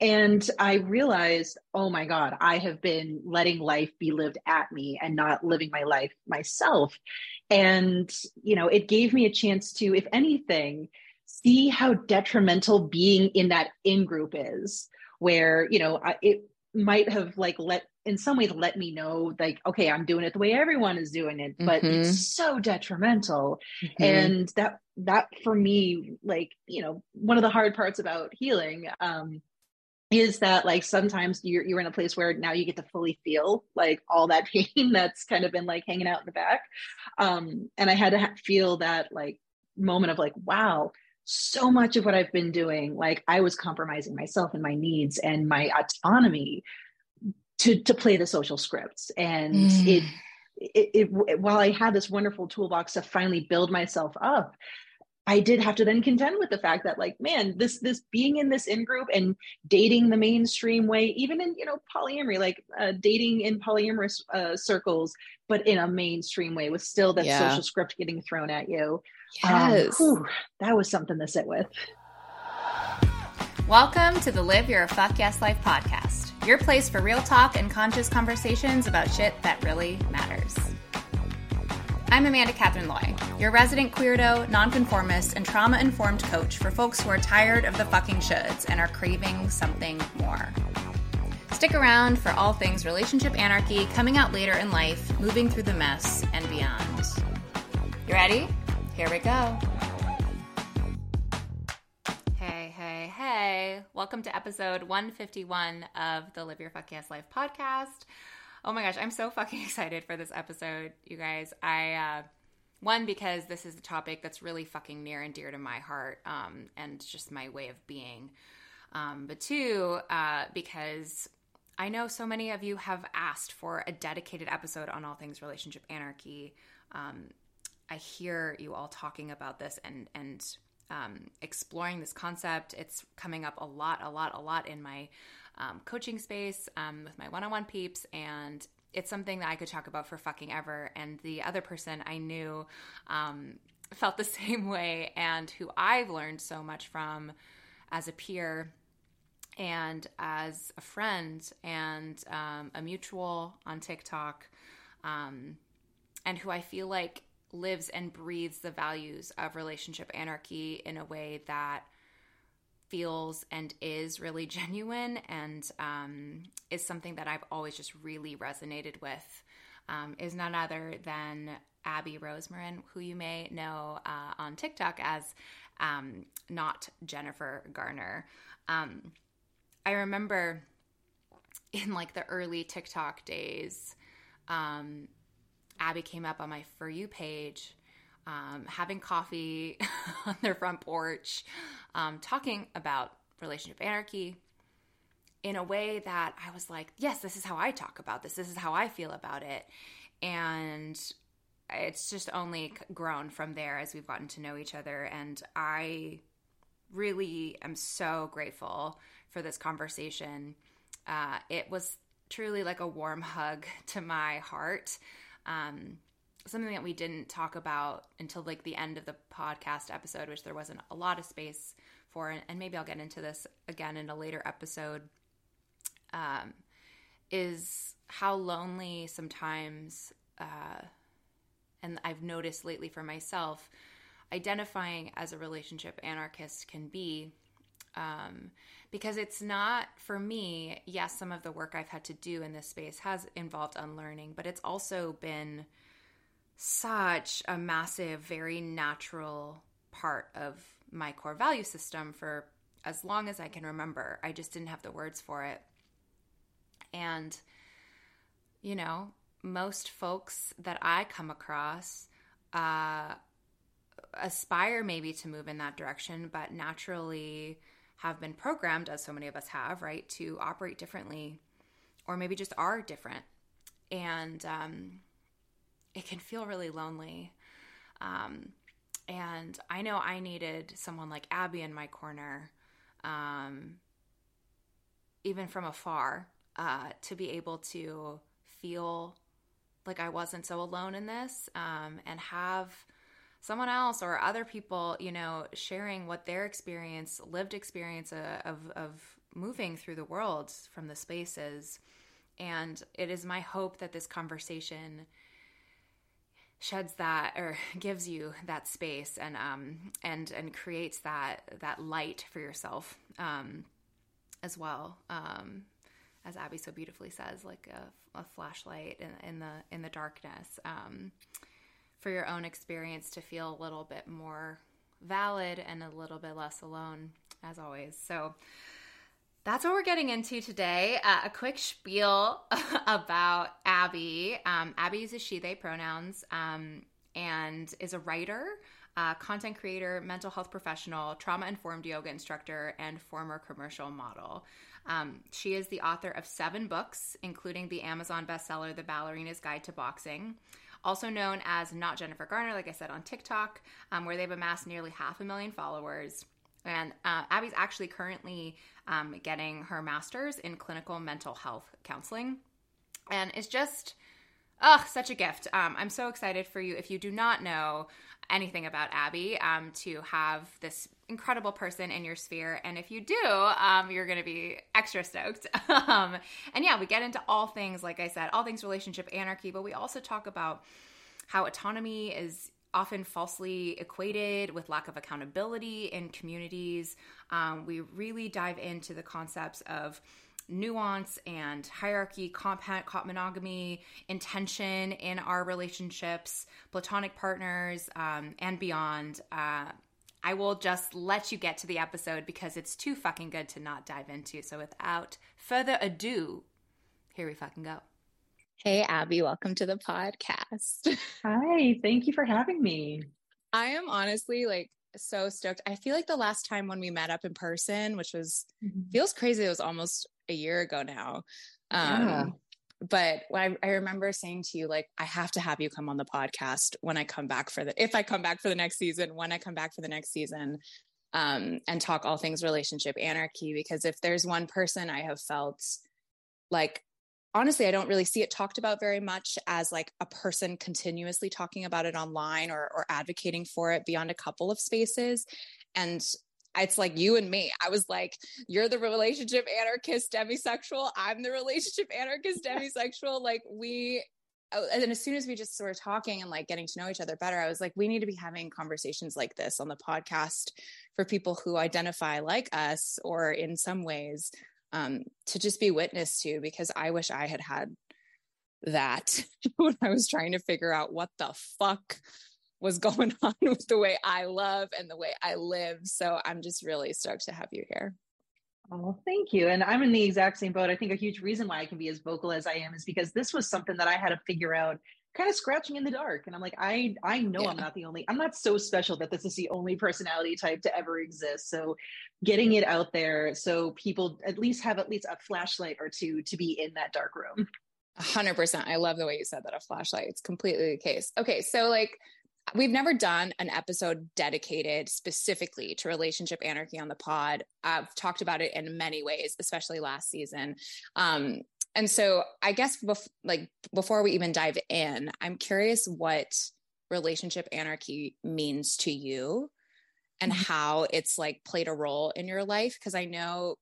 and I realized, oh my God, I have been letting life be lived at me and not living my life myself. And, you know, it gave me a chance to, if anything, see how detrimental being in that in group is, where, you know, it might have like let, in some ways, let me know, like, okay, I'm doing it the way everyone is doing it, but mm-hmm. it's so detrimental. Mm-hmm. And that, that for me, like, you know, one of the hard parts about healing, um, is that like sometimes you're you're in a place where now you get to fully feel like all that pain that's kind of been like hanging out in the back um and i had to ha- feel that like moment of like wow so much of what i've been doing like i was compromising myself and my needs and my autonomy to to play the social scripts and mm. it, it, it while i had this wonderful toolbox to finally build myself up I did have to then contend with the fact that like, man, this this being in this in group and dating the mainstream way, even in you know polyamory, like uh, dating in polyamorous uh, circles, but in a mainstream way, with still that yeah. social script getting thrown at you. Um, yes, um, whew, that was something to sit with. Welcome to the Live Your Fuck Yes Life podcast, your place for real talk and conscious conversations about shit that really matters. I'm Amanda Catherine Loy, your resident queerdo, nonconformist, and trauma informed coach for folks who are tired of the fucking shoulds and are craving something more. Stick around for all things relationship anarchy coming out later in life, moving through the mess, and beyond. You ready? Here we go. Hey, hey, hey. Welcome to episode 151 of the Live Your Fuck Yes Life podcast. Oh my gosh, I'm so fucking excited for this episode, you guys. I uh one because this is a topic that's really fucking near and dear to my heart um and just my way of being. Um but two, uh because I know so many of you have asked for a dedicated episode on all things relationship anarchy. Um I hear you all talking about this and and um, exploring this concept. It's coming up a lot, a lot, a lot in my um, coaching space um, with my one on one peeps. And it's something that I could talk about for fucking ever. And the other person I knew um, felt the same way and who I've learned so much from as a peer and as a friend and um, a mutual on TikTok, um, and who I feel like lives and breathes the values of relationship anarchy in a way that feels and is really genuine and um, is something that I've always just really resonated with um, is none other than Abby Rosmarin, who you may know uh, on TikTok as um, not Jennifer Garner. Um, I remember in like the early TikTok days, um, Abby came up on my For You page um, having coffee on their front porch, um, talking about relationship anarchy in a way that I was like, yes, this is how I talk about this. This is how I feel about it. And it's just only grown from there as we've gotten to know each other. And I really am so grateful for this conversation. Uh, it was truly like a warm hug to my heart. Um, something that we didn't talk about until like the end of the podcast episode, which there wasn't a lot of space for, and maybe I'll get into this again in a later episode, um, is how lonely sometimes, uh, and I've noticed lately for myself, identifying as a relationship anarchist can be. Um, because it's not for me, yes, some of the work I've had to do in this space has involved unlearning, but it's also been such a massive, very natural part of my core value system for as long as I can remember. I just didn't have the words for it. And, you know, most folks that I come across uh, aspire maybe to move in that direction, but naturally have been programmed, as so many of us have, right, to operate differently or maybe just are different. And, um, it can feel really lonely. Um, and I know I needed someone like Abby in my corner, um, even from afar, uh, to be able to feel like I wasn't so alone in this um, and have someone else or other people, you know, sharing what their experience, lived experience uh, of, of moving through the world from the spaces. And it is my hope that this conversation sheds that or gives you that space and um and and creates that that light for yourself um as well um as abby so beautifully says like a, a flashlight in, in the in the darkness um for your own experience to feel a little bit more valid and a little bit less alone as always. So that's what we're getting into today. Uh, a quick spiel about Abby. Um, Abby uses she, they pronouns um, and is a writer, uh, content creator, mental health professional, trauma informed yoga instructor, and former commercial model. Um, she is the author of seven books, including the Amazon bestseller, The Ballerina's Guide to Boxing. Also known as Not Jennifer Garner, like I said on TikTok, um, where they've amassed nearly half a million followers. And uh, Abby's actually currently um, getting her master's in clinical mental health counseling. And it's just, oh, such a gift. Um, I'm so excited for you. If you do not know anything about Abby, um, to have this incredible person in your sphere. And if you do, um, you're going to be extra stoked. um, and yeah, we get into all things, like I said, all things relationship anarchy, but we also talk about how autonomy is often falsely equated with lack of accountability in communities. Um, we really dive into the concepts of nuance and hierarchy, compact monogamy, intention in our relationships, platonic partners, um, and beyond. Uh, I will just let you get to the episode because it's too fucking good to not dive into. So without further ado, here we fucking go. Hey, Abby, welcome to the podcast. Hi, thank you for having me. I am honestly like so stoked. I feel like the last time when we met up in person, which was mm-hmm. feels crazy, it was almost a year ago now. Um, yeah. But I, I remember saying to you, like, I have to have you come on the podcast when I come back for the, if I come back for the next season, when I come back for the next season, um, and talk all things relationship anarchy. Because if there's one person I have felt like honestly i don't really see it talked about very much as like a person continuously talking about it online or, or advocating for it beyond a couple of spaces and it's like you and me. I was like, you're the relationship anarchist demisexual. I'm the relationship anarchist demisexual. Like we, oh, and then as soon as we just started talking and like getting to know each other better, I was like, we need to be having conversations like this on the podcast for people who identify like us or in some ways um, to just be witness to because I wish I had had that when I was trying to figure out what the fuck was going on with the way I love and the way I live. So I'm just really stoked to have you here. Oh, thank you. And I'm in the exact same boat. I think a huge reason why I can be as vocal as I am is because this was something that I had to figure out kind of scratching in the dark and i'm like i i know yeah. i'm not the only i'm not so special that this is the only personality type to ever exist. So getting it out there so people at least have at least a flashlight or two to be in that dark room. 100% i love the way you said that a flashlight. It's completely the case. Okay so like we've never done an episode dedicated specifically to relationship anarchy on the pod. I've talked about it in many ways especially last season. Um, and so I guess bef- like before we even dive in, I'm curious what relationship anarchy means to you and mm-hmm. how it's like played a role in your life because I know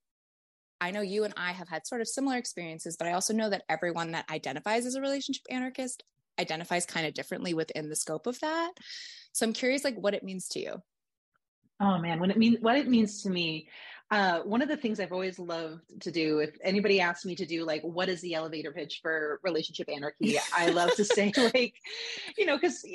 I know you and I have had sort of similar experiences, but I also know that everyone that identifies as a relationship anarchist identifies kind of differently within the scope of that. So I'm curious like what it means to you. Oh man, when it means what it means to me, uh, one of the things I've always loved to do, if anybody asks me to do like, what is the elevator pitch for relationship anarchy? I love to say like, you know, because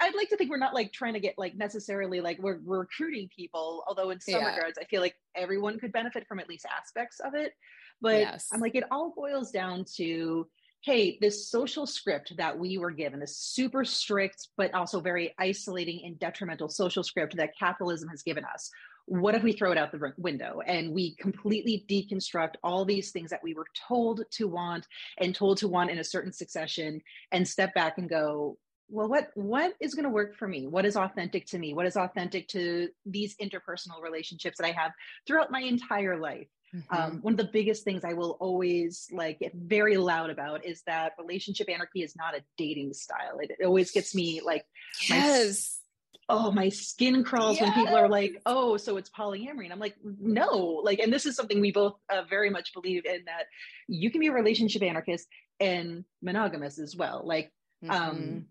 I'd like to think we're not like trying to get like necessarily like we're, we're recruiting people, although in some yeah. regards, I feel like everyone could benefit from at least aspects of it. But yes. I'm like, it all boils down to hey, this social script that we were given, this super strict, but also very isolating and detrimental social script that capitalism has given us. What if we throw it out the window and we completely deconstruct all these things that we were told to want and told to want in a certain succession and step back and go, well what what is going to work for me what is authentic to me what is authentic to these interpersonal relationships that i have throughout my entire life Mm-hmm. Um, one of the biggest things I will always like get very loud about is that relationship anarchy is not a dating style. It, it always gets me like, yes. Oh my skin crawls yes. when people are like oh so it's polyamory and i'm like no like and this is something we both uh, very much believe in that you can be a relationship anarchist and monogamous as well like um, mm-hmm. um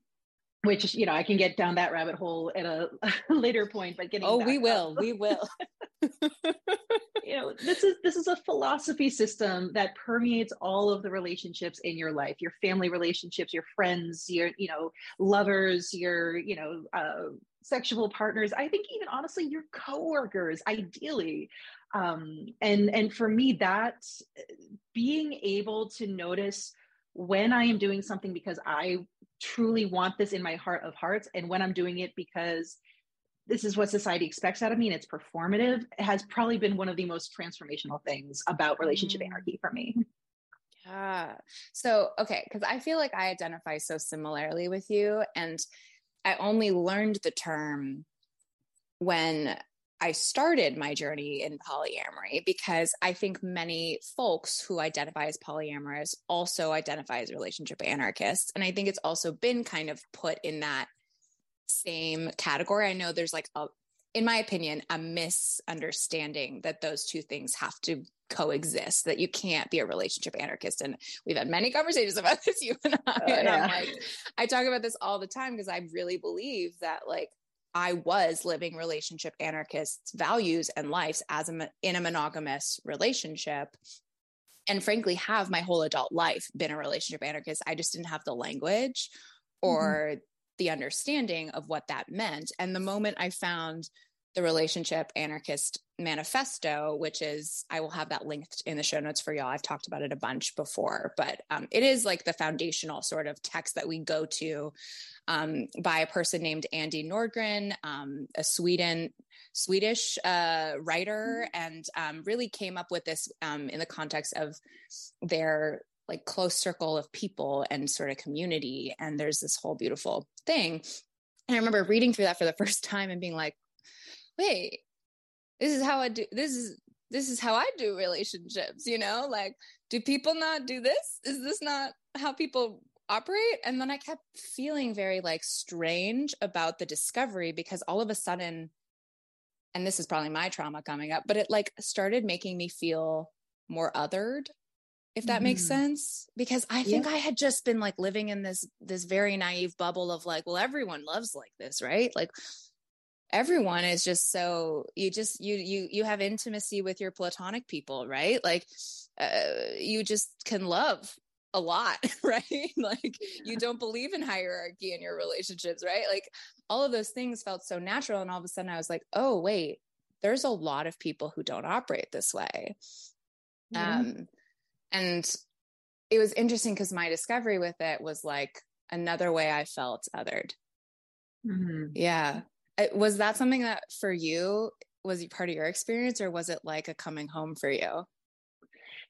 which you know i can get down that rabbit hole at a, a later point but getting oh we will up. we will you know this is this is a philosophy system that permeates all of the relationships in your life your family relationships your friends your you know lovers your you know uh, sexual partners i think even honestly your coworkers ideally um and and for me that being able to notice when i am doing something because i truly want this in my heart of hearts and when i'm doing it because this is what society expects out of me and it's performative it has probably been one of the most transformational things about relationship mm. anarchy for me yeah so okay because i feel like i identify so similarly with you and i only learned the term when I started my journey in polyamory because I think many folks who identify as polyamorous also identify as relationship anarchists. And I think it's also been kind of put in that same category. I know there's like a, in my opinion, a misunderstanding that those two things have to coexist, that you can't be a relationship anarchist. And we've had many conversations about this, you and I. Oh, and yeah. I'm like, I talk about this all the time because I really believe that like I was living relationship anarchists values and lives as a in a monogamous relationship and frankly have my whole adult life been a relationship anarchist I just didn't have the language or mm-hmm the understanding of what that meant. And the moment I found the relationship anarchist manifesto, which is, I will have that linked in the show notes for y'all. I've talked about it a bunch before, but um, it is like the foundational sort of text that we go to um, by a person named Andie Nordgren, um, a Sweden Swedish uh, writer, mm-hmm. and um, really came up with this um, in the context of their like close circle of people and sort of community and there's this whole beautiful thing and i remember reading through that for the first time and being like wait this is how i do this is this is how i do relationships you know? Like do people not do this? Is this not how people operate? And then i kept feeling very like strange about the discovery because all of a sudden and this is probably my trauma coming up but it like started making me feel more othered if that mm-hmm. makes sense. Because i think yeah. i had just been like living in this this very naive bubble of like well everyone loves like this right? Like everyone is just so you just you you you have intimacy with your platonic people right like uh, you just can love a lot right like you don't believe in hierarchy in your relationships right like all of those things felt so natural and all of a sudden i was like oh wait there's a lot of people who don't operate this way yeah. um and it was interesting because my discovery with it was like another way I felt othered. Mm-hmm. Yeah. Was that something that for you was it part of your experience or was it like a coming home for you?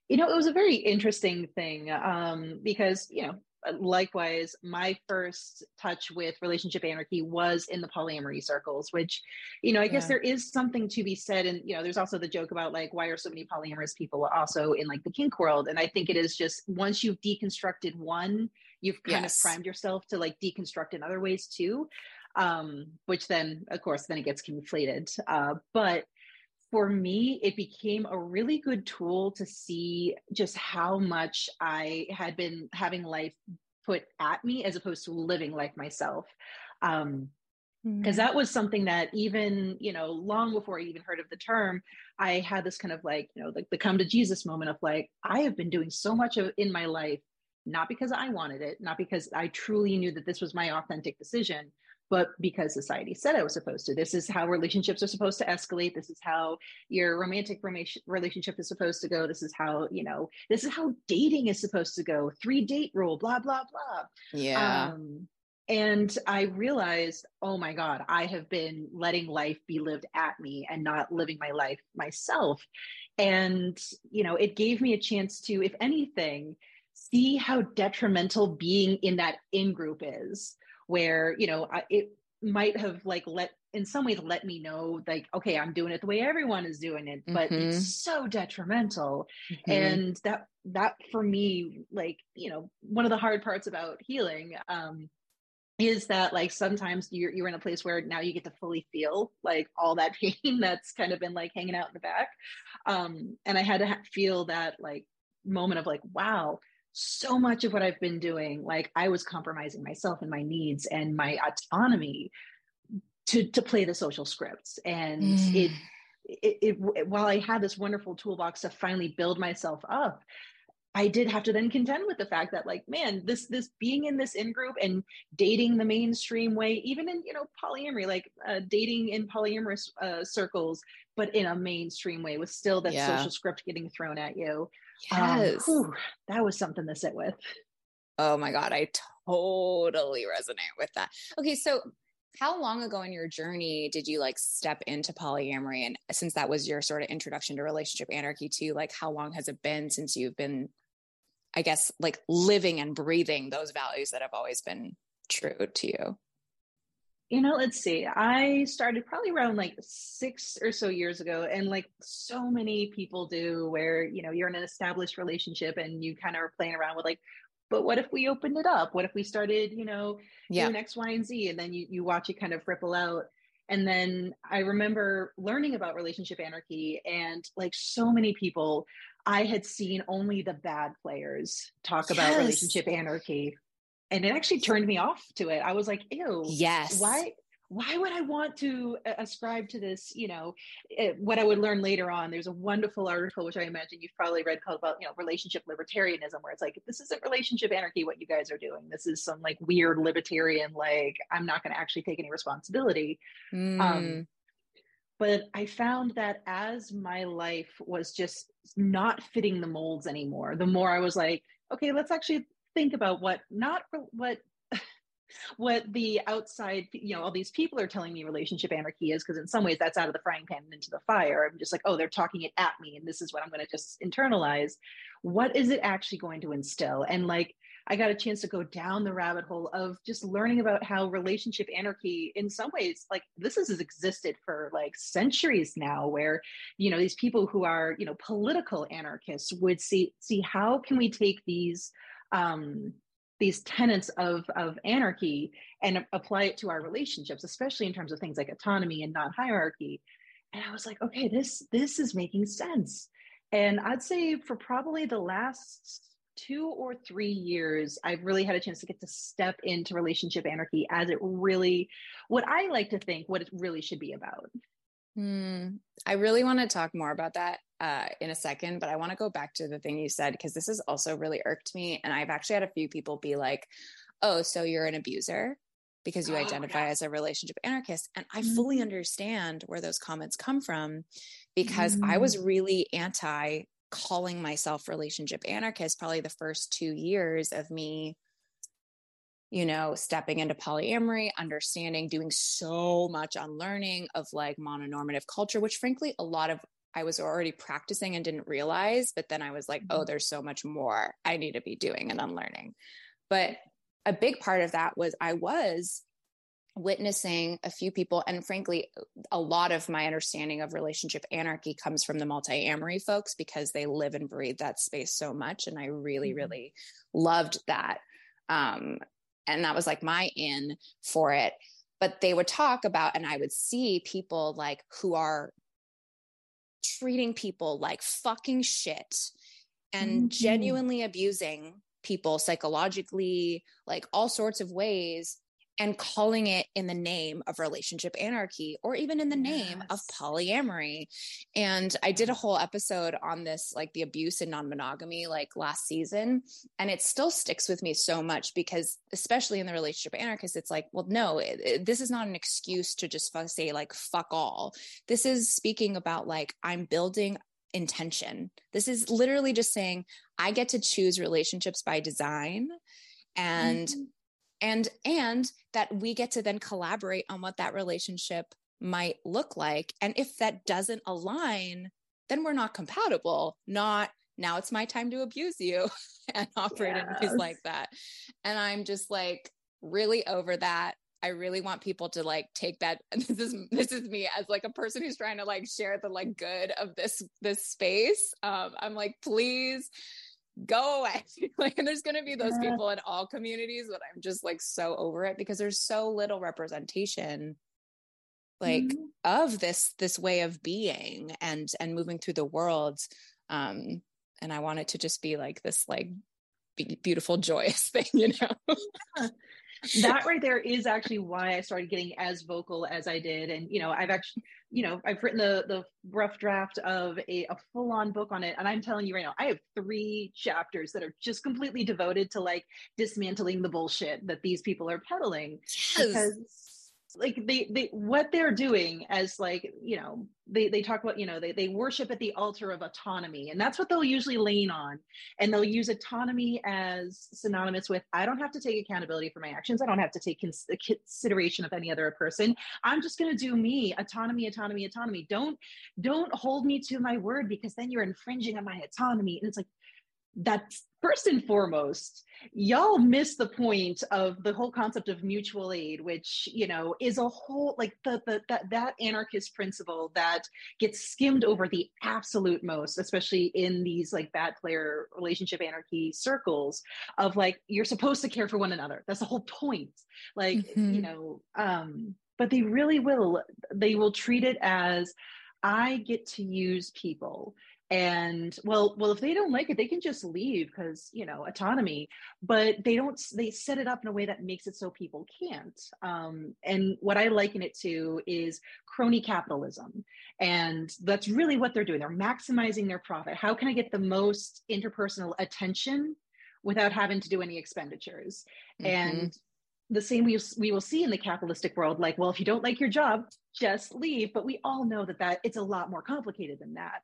You know, it was a very interesting thing um, because, you know, likewise, my first touch with relationship anarchy was in the polyamory circles, which, you know, I guess there is something to be said. And, you know, there's also the joke about like, why are so many polyamorous people also in like the kink world? And I think it is just once you've deconstructed one, you've kind yes. of primed yourself to like deconstruct in other ways too. Um, which then, of course, then it gets conflated. Uh, but for me, it became a really good tool to see just how much I had been having life put at me as opposed to living life myself. Um, because mm. that was something that even you know long before i even heard of the term i had this kind of like you know like the come to jesus moment of like i have been doing so much of in my life not because i wanted it not because i truly knew that this was my authentic decision but because society said I was supposed to. This is how relationships are supposed to escalate. This is how your romantic relationship is supposed to go. This is how, you know, this is how dating is supposed to go. Three date rule, blah, blah, blah. Yeah. Um, and I realized, oh my God, I have been letting life be lived at me and not living my life myself. And, you know, it gave me a chance to, if anything, see how detrimental being in that in group is where you know I, it might have like let in some ways let me know like okay i'm doing it the way everyone is doing it but mm-hmm. it's so detrimental mm-hmm. and that that for me like you know one of the hard parts about healing um is that like sometimes you're you're in a place where now you get to fully feel like all that pain that's kind of been like hanging out in the back um and i had to ha- feel that like moment of like wow so much of what i've been doing like i was compromising myself and my needs and my autonomy to to play the social scripts and mm. it, it, it while i had this wonderful toolbox to finally build myself up I did have to then contend with the fact that like, man, this this being in this in group and dating the mainstream way, even in you know polyamory, like uh, dating in polyamorous uh, circles, but in a mainstream way, with still that yeah. social script getting thrown at you. Um, yes, um, whew, that was something to sit with. Oh my god, I totally resonate with that. Okay, so how long ago in your journey did you like step into polyamory and since that was your sort of introduction to relationship anarchy too like how long has it been since you've been I guess, like living and breathing those values that have always been true to you? You know, let's see. I started probably around like six or so years ago, and like so many people do, where you know you're in an established relationship and you kind of are playing around with like, but what if we opened it up? What if we started, you know, yeah. doing X, Y, and Z, and then you you watch it kind of ripple out. And then I remember learning about relationship anarchy, and like so many people I had seen only the bad players talk yes. about relationship anarchy. And it actually turned me off to it. I was like, ew. Yes. Why? Why would I want to ascribe to this? You know, it, what I would learn later on. There's a wonderful article which I imagine you've probably read called about you know relationship libertarianism, where it's like this isn't relationship anarchy. What you guys are doing, this is some like weird libertarian like I'm not going to actually take any responsibility. Mm. Um, but I found that as my life was just not fitting the molds anymore, the more I was like, okay, let's actually think about what not what what the outside you know all these people are telling me relationship anarchy is because in some ways that's out of the frying pan and into the fire. I'm just like oh they're talking it at me and this is what i'm going to just internalize. What is it actually going to instill? And like I got a chance to go down the rabbit hole of just learning about how relationship anarchy, in some ways, like this has existed for like centuries now, where you know these people who are you know political anarchists would see see how can we take these um, these tenets of of anarchy and apply it to our relationships, especially in terms of things like autonomy and not hierarchy. And I was like, okay, this this is making sense. And I'd say for probably the last two or three years, I've really had a chance to get to step into relationship anarchy as it really, what I like to think, what it really should be about. Hmm. I really want to talk more about that uh, in a second, but I want to go back to the thing you said because this has also really irked me. And I've actually had a few people be like, oh, so you're an abuser because you oh, identify as a relationship anarchist. And I mm-hmm. fully understand where those comments come from because mm-hmm. I was mm. really anti calling myself relationship anarchist probably the first two years of me you know stepping into polyamory understanding doing so much unlearning of like mononormative culture which frankly a lot of i was already practicing and didn't realize but then i was like oh mm-hmm. there's so much more i need to be doing and unlearning but a big part of that was i was witnessing a few people and frankly a lot of my understanding of relationship anarchy comes from the Multiamory folks because they live and breathe that space so much and i really mm-hmm. really loved that um, and that was like my in for it but they would talk about and i would see people like who are treating people like fucking shit and mm-hmm. genuinely abusing people psychologically like all sorts of ways and calling it in the name of relationship anarchy or even in the yes. name of polyamory. And I did a whole episode on this, like the abuse and non monogamy, like last season. And it still sticks with me so much because, especially in the relationship anarchist, it's like, well, no, it, it, this is not an excuse to just say, like, fuck all. This is speaking about, like, I'm building intention. This is literally just saying, I get to choose relationships by design. And mm-hmm and and that we get to then collaborate on what that relationship might look like. And if that doesn't align then we're not compatible. Not now it's my time to abuse you and operate yes. in ways like that. And i'm just like really over that. I really want people to like take that this is this is me as like a person who's trying to like share the like good of this this space. Um i'm like please go away. like, and there's going to be those yeah. people in all communities, but I'm just like so over it because there's so little representation like mm-hmm. of this this way of being and and moving through the world um and i want it to just be like this like beautiful joyous thing you know that right there is actually why I started getting as vocal as I did. And, you know, I've actually, you know, I've written the, the rough draft of a, a full on book on it. And I'm telling you right now, I have three chapters that are just completely devoted to like dismantling the bullshit that these people are peddling. Yes. Because like they they what they're doing as like you know they they talk about you know they they worship at the altar of autonomy and that's what they'll usually lean on. And they'll use autonomy as synonymous with i don't have to take accountability for my actions. I don't have to take cons- uh, consideration of any other person. I'm just going to do me. Autonomy autonomy autonomy. Don't don't hold me to my word because then you're infringing on my autonomy. And it's like that's first and foremost y'all miss the point of the whole concept of mutual aid which you know is a whole like the, the that that anarchist principle that gets skimmed over the absolute most especially in these like bad player relationship anarchy circles of like you're supposed to care for one another that's the whole point like mm-hmm. you know um but they really will they will treat it as i get to use people and well well if they don't like it they can just leave because you know autonomy but they don't they set it up in a way that makes it so people can't. Um, and what i liken it to is crony capitalism. And that's really what they're doing. They're maximizing their profit. How can i get the most interpersonal attention without having to do any expenditures? Mm-hmm. and the same we, we will see in the capitalistic world like well if you don't like your job just leave. But we all know that that it's a lot more complicated than that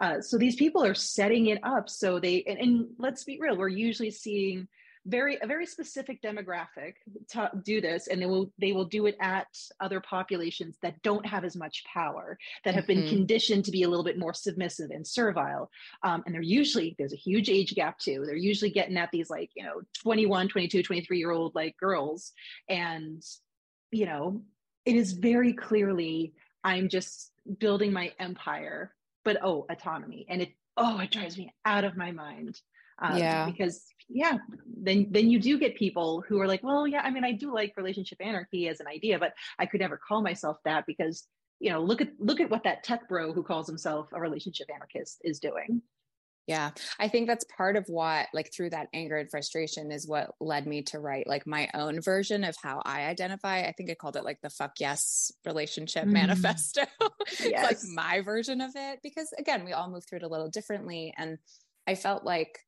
uh, so these people are setting it up so they and, and, let's be real, we're usually seeing very a very specific demographic to do this, and they will they will do it at other populations that don't have as much power, that have mm-hmm. been conditioned to be a little bit more submissive and servile. Um, and they're usually there's a huge age gap too. They're usually getting at these like you know 21, 22, 23 year old like girls, and you know it is very clearly I'm just building my empire but oh, autonomy. And it, oh, it drives me out of my mind. Um, yeah. Because yeah, then then you do get people who are like, well, yeah, I mean, I do like relationship anarchy as an idea, but I could never call myself that because you know, look at look at what that tech bro who calls himself a relationship anarchist is doing. Yeah. I think that's part of what, like, through that anger and frustration is what led me to write like my own version of how I identify. I think I called it like the fuck yes relationship mm. manifesto. it's like my version of it because, again, we all move through it a little differently. And I felt like,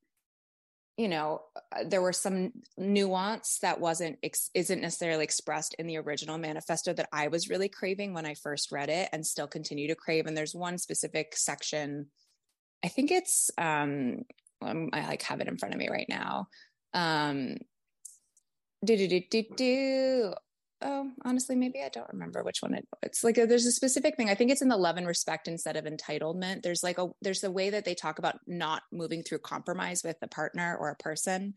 you know, uh, there were some nuance that wasn't, ex- isn't necessarily expressed in the original manifesto that I was really craving when I first read it and still continue to crave. And there's one specific section I think it's um I like have it in front of me right now. Um do do do do do oh honestly maybe i don't remember which one it, it's like a, there's a specific thing i think it's in the love and respect instead of entitlement there's like a there's a way that they talk about not moving through compromise with a partner or a person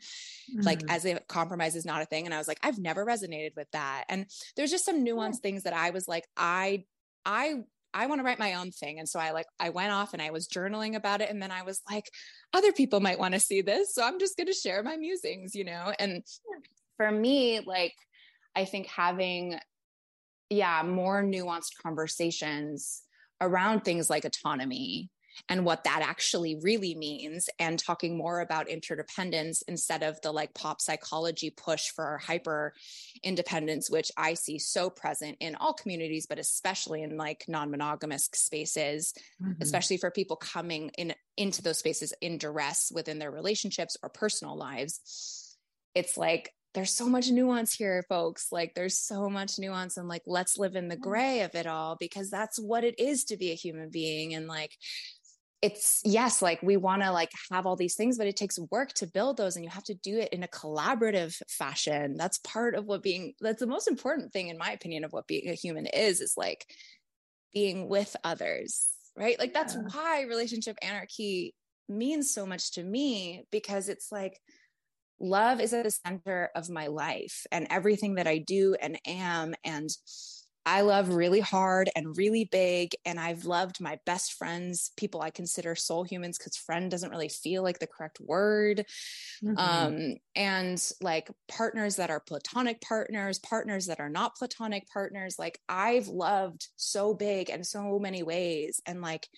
mm. like as if compromise is not a thing and i was like i've never resonated with that and there's just some nuanced yeah. things that i was like i i I want to write my own thing. And so I like, I went off and I was journaling about it. And then I was like, other people might want to see this. So I'm just going to share my musings, you know? And for me, like, I think having, yeah, more nuanced conversations around things like autonomy and what that actually really means and talking more about interdependence instead of the like pop psychology push for hyper independence which i see so present in all communities but especially in like non-monogamous spaces mm-hmm. especially for people coming in into those spaces in duress within their relationships or personal lives. It's like there's so much nuance here folks. Like there's so much nuance and like let's live in the gray of it all because that's what it is to be a human being and like it's yes like we want to like have all these things but it takes work to build those and you have to do it in a collaborative fashion that's part of what being that's the most important thing in my opinion of what being a human is is like being with others right like that's yeah. why relationship anarchy means so much to me because it's like love is at the center of my life and everything that i do and am and I love really hard and really big. And I've loved my best friends, people I consider soul humans, because friend doesn't really feel like the correct word. Mm-hmm. Um, and like partners that are platonic partners, partners that are not platonic partners. Like I've loved so big and so many ways. And like,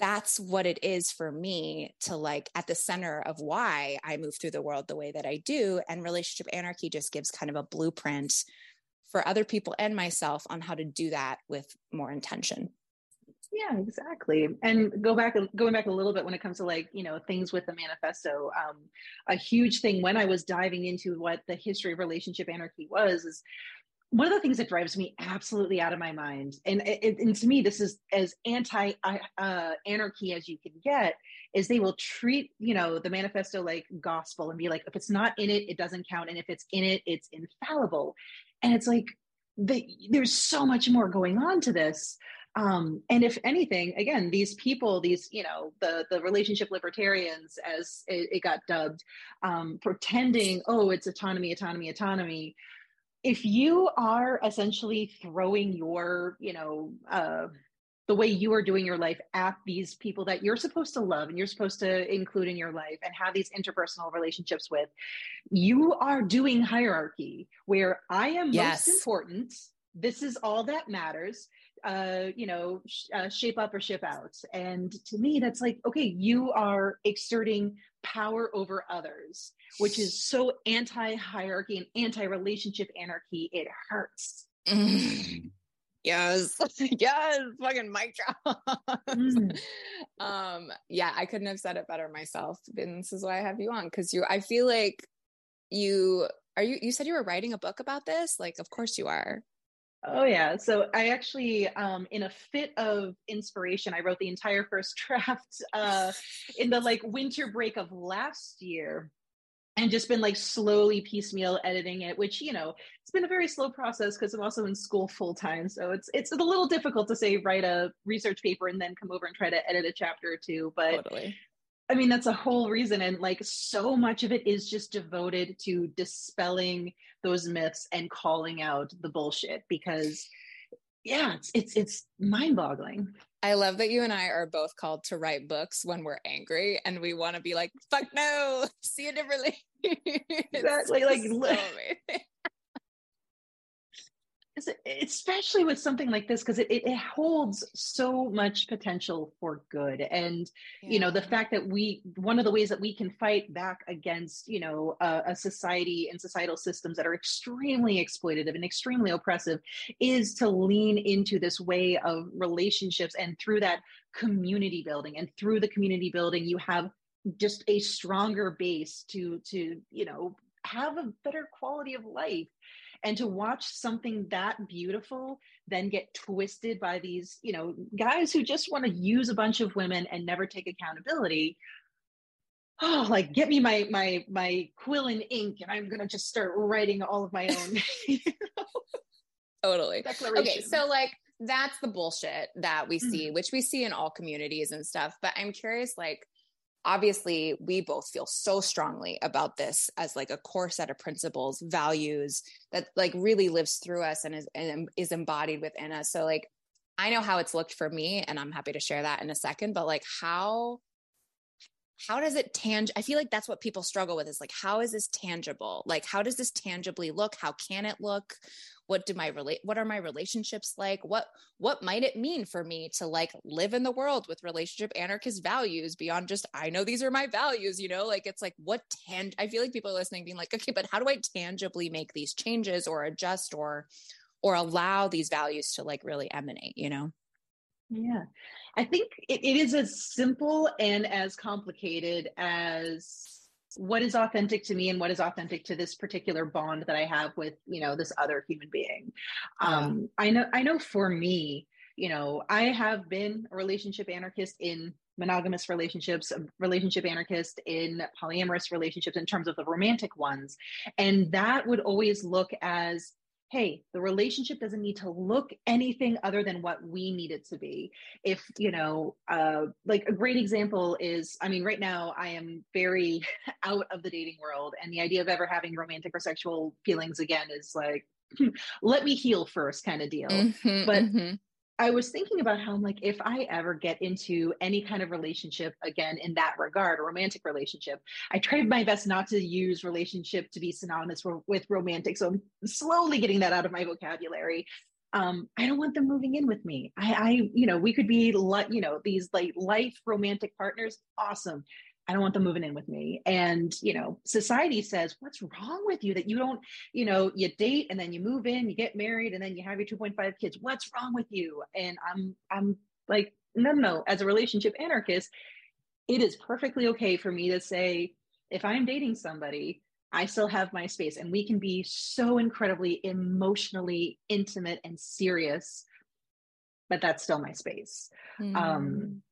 that's what it is for me to like at the center of why I move through the world the way that I do. And relationship anarchy just gives kind of a blueprint for other people and myself on how to do that with more intention. Yeah exactly. And go back going back a little bit when it comes to like you know things with the manifesto um, a huge thing when i was diving into what the history of relationship anarchy was is one of the things that drives me absolutely out of my mind and, and to me this is as anti uh, anarchy as you can get is they will treat you know the manifesto like gospel and be like if it's not in it it doesn't count and if it's in it it's infallible and it's like the, there's so much more going on to this. Um, and if anything again these people these you know the the relationship libertarians as it, it got dubbed um, pretending oh it's autonomy autonomy autonomy. If you are essentially throwing your you know uh, the way you are doing your life at these people that you're supposed to love and you're supposed to include in your life and have these interpersonal relationships with, you are doing hierarchy where I am yes. most important. This is all that matters. Uh, you know, sh- uh, shape up or ship out. And to me, that's like, okay, you are exerting power over others, which is so anti hierarchy and anti relationship anarchy. It hurts. Mm yes. Yes fucking mic drop mm. um yeah i couldn't have said it better myself and this is why i have you on because you i feel like you are you you said you were writing a book about this? Like of course you are. Oh yeah. So I actually, um, in a fit of inspiration, I wrote the entire first draft uh, in the like winter break of last year and just been like slowly piecemeal editing it which you know it's been a very slow process because i'm also in school full time so it's it's a little difficult to say write a research paper and then come over and try to edit a chapter or two but totally. i mean that's a whole reason and like so much of it is just devoted to dispelling those myths and calling out the bullshit because yeah it's it's, it's mind-boggling I love that you and I are both called to write books when we're angry and we want to be like, fuck no, see it differently. exactly. like, so especially with something like this because it, it, it, holds so much potential for good. And yeah. you know the fact that we one of the ways that we can fight back against you know a, a, society and societal systems that are extremely exploitative and extremely oppressive is to lean into this way of relationships and through that community building. And through the community building you have just a stronger base to to you know have a better quality of life and to watch something that beautiful then get twisted by these you know guys who just want to use a bunch of women and never take accountability. Oh like get me my my my quill and ink and i'm gonna just start writing all of my own you know, totally. Okay so like that's the bullshit that we see mm-hmm. which we see in all communities and stuff but i'm curious like obviously we both feel so strongly about this as like a core set of principles values that like really lives through us and is and is embodied within us. So like i know how it's looked for me and i'm happy to share that in a second but like how how does it tang i feel like that's what people struggle with is like how is this tangible? Like how does this tangibly look? How can it look? What do my relate what are my relationships like? What what might it mean for me to like live in the world with relationship anarchist values beyond just i know these are my values you know? Like it's like what tang i feel like people are listening being like okay but how do i tangibly make these changes or adjust or or allow these values to like really emanate you know yeah i think it, it is as simple and as complicated as what is authentic to me and what is authentic to this particular bond that I have with, you know, this other human being. Um, I know, I know for me, you know, I have been a relationship anarchist in monogamous relationships, a relationship anarchist in polyamorous relationships in terms of the romantic ones. And that would always look as hey the relationship doesn't need to look anything other than what we need it to be if you know uh like a great example is i mean right now i am very out of the dating world and the idea of ever having romantic or sexual feelings again is like let me heal first kind of deal. Mm-hmm, but mm-hmm. I was thinking about how I'm like, if I ever get into any kind of relationship again in that regard, a romantic relationship, I tried my best not to use relationship to be synonymous with romantic. So I'm slowly getting that out of my vocabulary. Um, I don't want them moving in with me. I, I, you know, we could be, you know, these like life romantic partners. Awesome. I don't want them moving in with me. And, you know, society says, what's wrong with you that you don't, you know, you date and then you move in, you get married and then you have your 2.5 kids. What's wrong with you? And I'm, I'm like, no, no, no. As a relationship anarchist, it is perfectly okay for me to say, if I'm dating somebody, I still have my space and we can be so incredibly emotionally intimate and serious, but that's still my space. Mm. Um,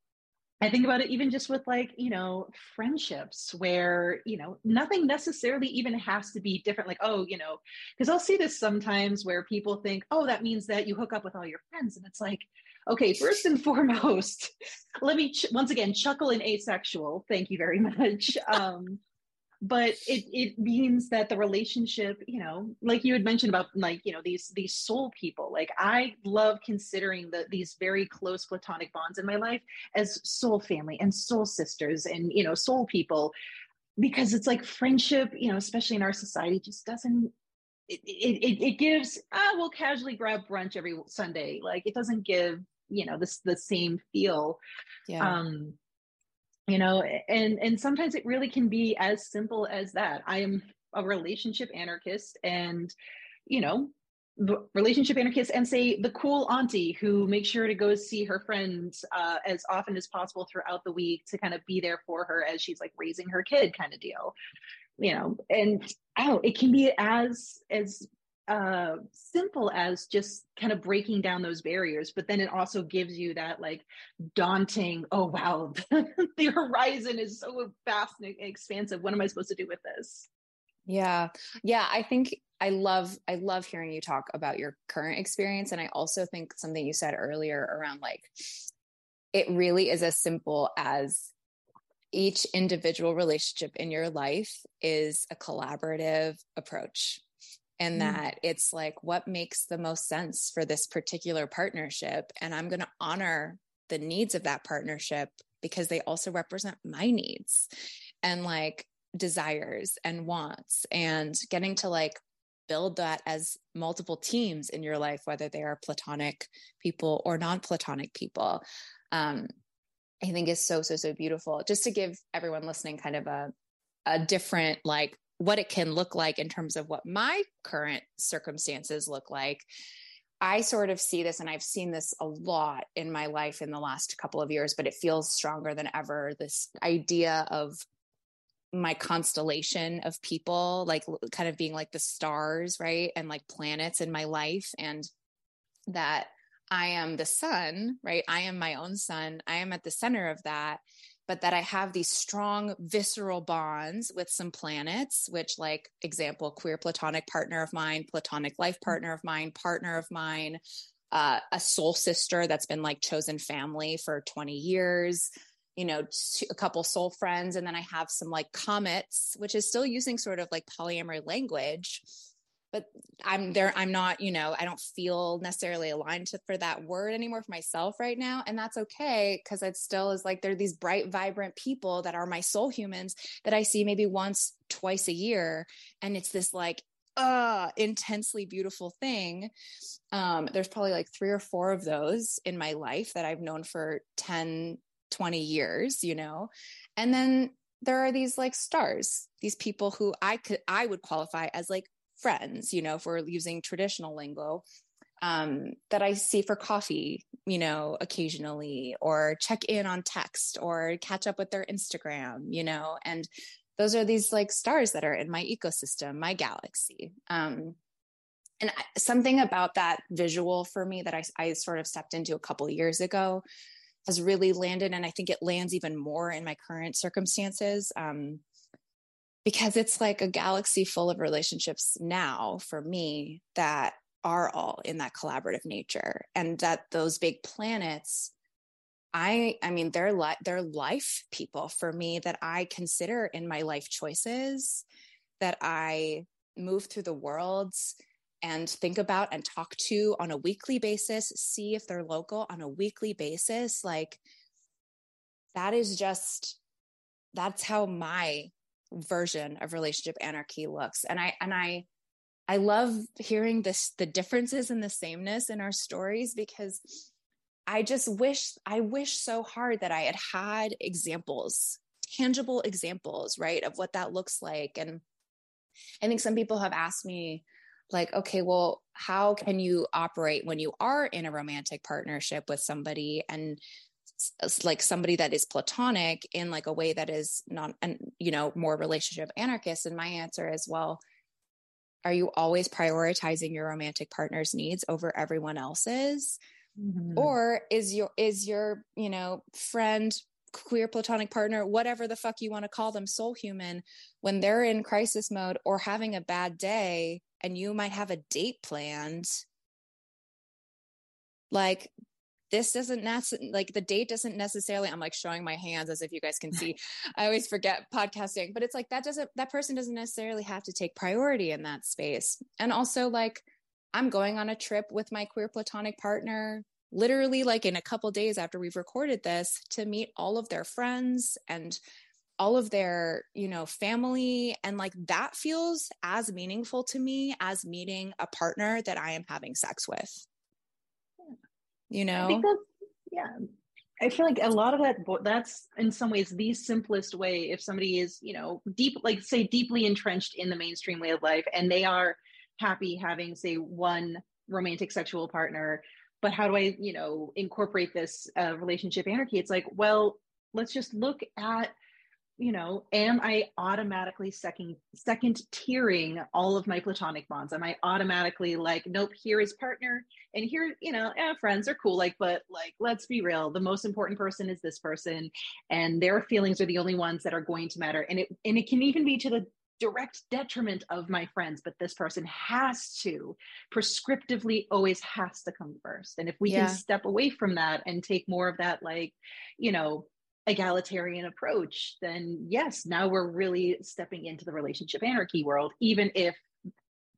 I think about it even just with like, you know, friendships where, you know, nothing necessarily even has to be different. Like, oh, you know, because I'll see this sometimes where people think, oh, that means that you hook up with all your friends. And it's like, okay, first and foremost, let me ch- once again chuckle in asexual. Thank you very much. Um, but it it means that the relationship you know like you had mentioned about like you know these these soul people like i love considering the these very close platonic bonds in my life as soul family and soul sisters and you know soul people because it's like friendship you know especially in our society just doesn't it it, it gives ah we'll casually grab brunch every sunday like it doesn't give you know this the same feel yeah. um you know and and sometimes it really can be as simple as that. I am a relationship anarchist and you know relationship anarchist and say the cool auntie who makes sure to go see her friends uh, as often as possible throughout the week to kind of be there for her as she's like raising her kid kind of deal you know and oh it can be as as uh, simple as just kind of breaking down those barriers, but then it also gives you that like daunting, oh wow, the horizon is so vast and expansive. What am I supposed to do with this? Yeah. Yeah. I think I love, I love hearing you talk about your current experience. And I also think something you said earlier around like, it really is as simple as each individual relationship in your life is a collaborative approach and mm. that it's like what makes the most sense for this particular partnership and i'm going to honor the needs of that partnership because they also represent my needs and like desires and wants and getting to like build that as multiple teams in your life whether they are platonic people or non-platonic people um i think is so so so beautiful just to give everyone listening kind of a a different like what it can look like in terms of what my current circumstances look like I sort of see this, and I've seen this a lot in my life in the last couple of years, but it feels stronger than ever. This idea of my constellation of people, like kind of being like the stars, right? And like planets in my life, and that I am the sun, right? I am my own sun. I am at the center of that but that I have these strong visceral bonds with some planets, which, like, example, queer platonic partner of mine, platonic life mm-hmm. partner of mine, partner of mine, uh, a soul sister that's been like chosen family for 20 years, you know, a couple soul friends. And then I have some like comets, which is still using sort of like polyamory language but I'm there. I'm not, you know, I don't feel necessarily aligned to, for that word anymore for myself right now. And that's okay because it still is like there are these bright, vibrant people that are my soul humans that I see maybe once, twice a year. And it's this like, uh, intensely beautiful thing. Um, there's probably like three or four of those in my life that I've known for 10, 20 years, you know? And then there are these like stars, these people who I could, I would qualify as like friends, you know, if we're using traditional lingo, um, that I see for coffee, you know, occasionally, or check in on text or catch up with their Instagram, you know, and those are these like stars that are in my ecosystem, my galaxy. Um, and something about that visual for me that I, I sort of stepped into a couple years ago has really landed, and I think it lands even more in my current circumstances. Um, because it's like a galaxy full of relationships now for me that are all in that collaborative nature and that those big planets i i mean they're li- they're life people for me that i consider in my life choices that i move through the worlds and think about and talk to on a weekly basis, see if they're local on a weekly basis. Like that is just that's how my version of relationship anarchy looks. And I and I I love hearing this the differences and the sameness in our stories because I just wish I wish so hard that I had had examples, tangible examples, right, of what that looks like. And I think some people have asked me like okay well how can you operate when you are in a romantic partnership with somebody and like somebody that is platonic in like a way that is not and you know more relationship anarchist and my answer is well are you always prioritizing your romantic partner's needs over everyone else's mm-hmm. or is your is your you know friend queer platonic partner whatever the fuck you want to call them soul human when they're in crisis mode or having a bad day and you might have a date planned like this doesn't nec- like the date doesn't necessarily i'm like showing my hands as if you guys can see. I always forget podcasting but it's like that doesn't that person doesn't necessarily have to take priority in that space. And also like i'm going on a trip with my queer platonic partner literally like in a couple days after we've recorded this to meet all of their friends and all of their you know family. And like that feels as meaningful to me as meeting a partner that i am having sex with you know? yeah. I feel like a lot of that that's in some ways the simplest way if somebody is you know deep like say deeply entrenched in the mainstream way of life and they are happy having say one romantic sexual partner but how do i you know incorporate this uh, relationship anarchy? It's like well let's just look at you know, am I automatically second second tiering all of my platonic bonds? Am I automatically like, nope, here is partner, and here, you know, eh, friends are cool, like, but like, let's be real, the most important person is this person, and their feelings are the only ones that are going to matter, and it and it can even be to the direct detriment of my friends, but this person has to prescriptively always has to come first. And if we yeah. can step away from that and take more of that, like, you know, egalitarian approach, then yes, now we're really stepping into the relationship anarchy world, even if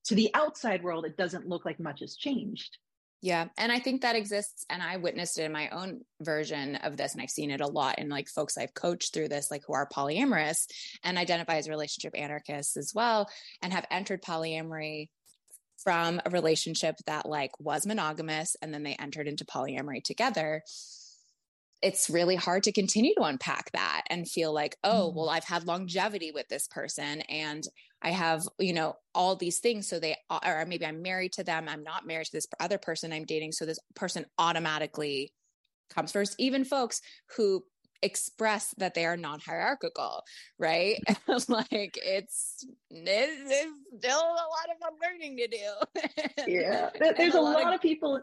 to the outside world, it doesn't look like much has changed. Yeah. And I think that exists. And I witnessed it in my own version of this. And I've seen it a lot in like folks I've coached through this, like who are polyamorous and identify as relationship anarchists as well, and have entered polyamory from a relationship that like was monogamous and then they entered into polyamory together it's really hard to continue to unpack that and feel like, oh, mm. well, I've had longevity with this person and I have, you know, all these things. So they, or maybe I'm married to them. I'm not married to this other person I'm dating. So this person automatically comes first. Even folks who express that they are non-hierarchical right like it's it's still a lot of unlearning to do yeah there's a, a, lot, lot of people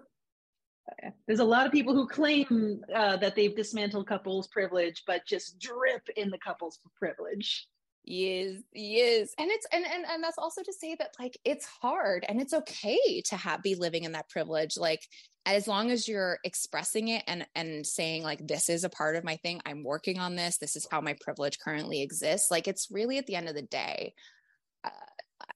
there's a lot of people who claim uh, that they've dismantled couples privilege, but just drip in the couples privilege. Yes, yes, and it's and and and that's also to say that like it's hard and it's okay to have be living in that privilege. Like as long as you're expressing it and and saying like this is a part of my thing, I'm working on this. This is how my privilege currently exists. Like it's really at the end of the day. Uh,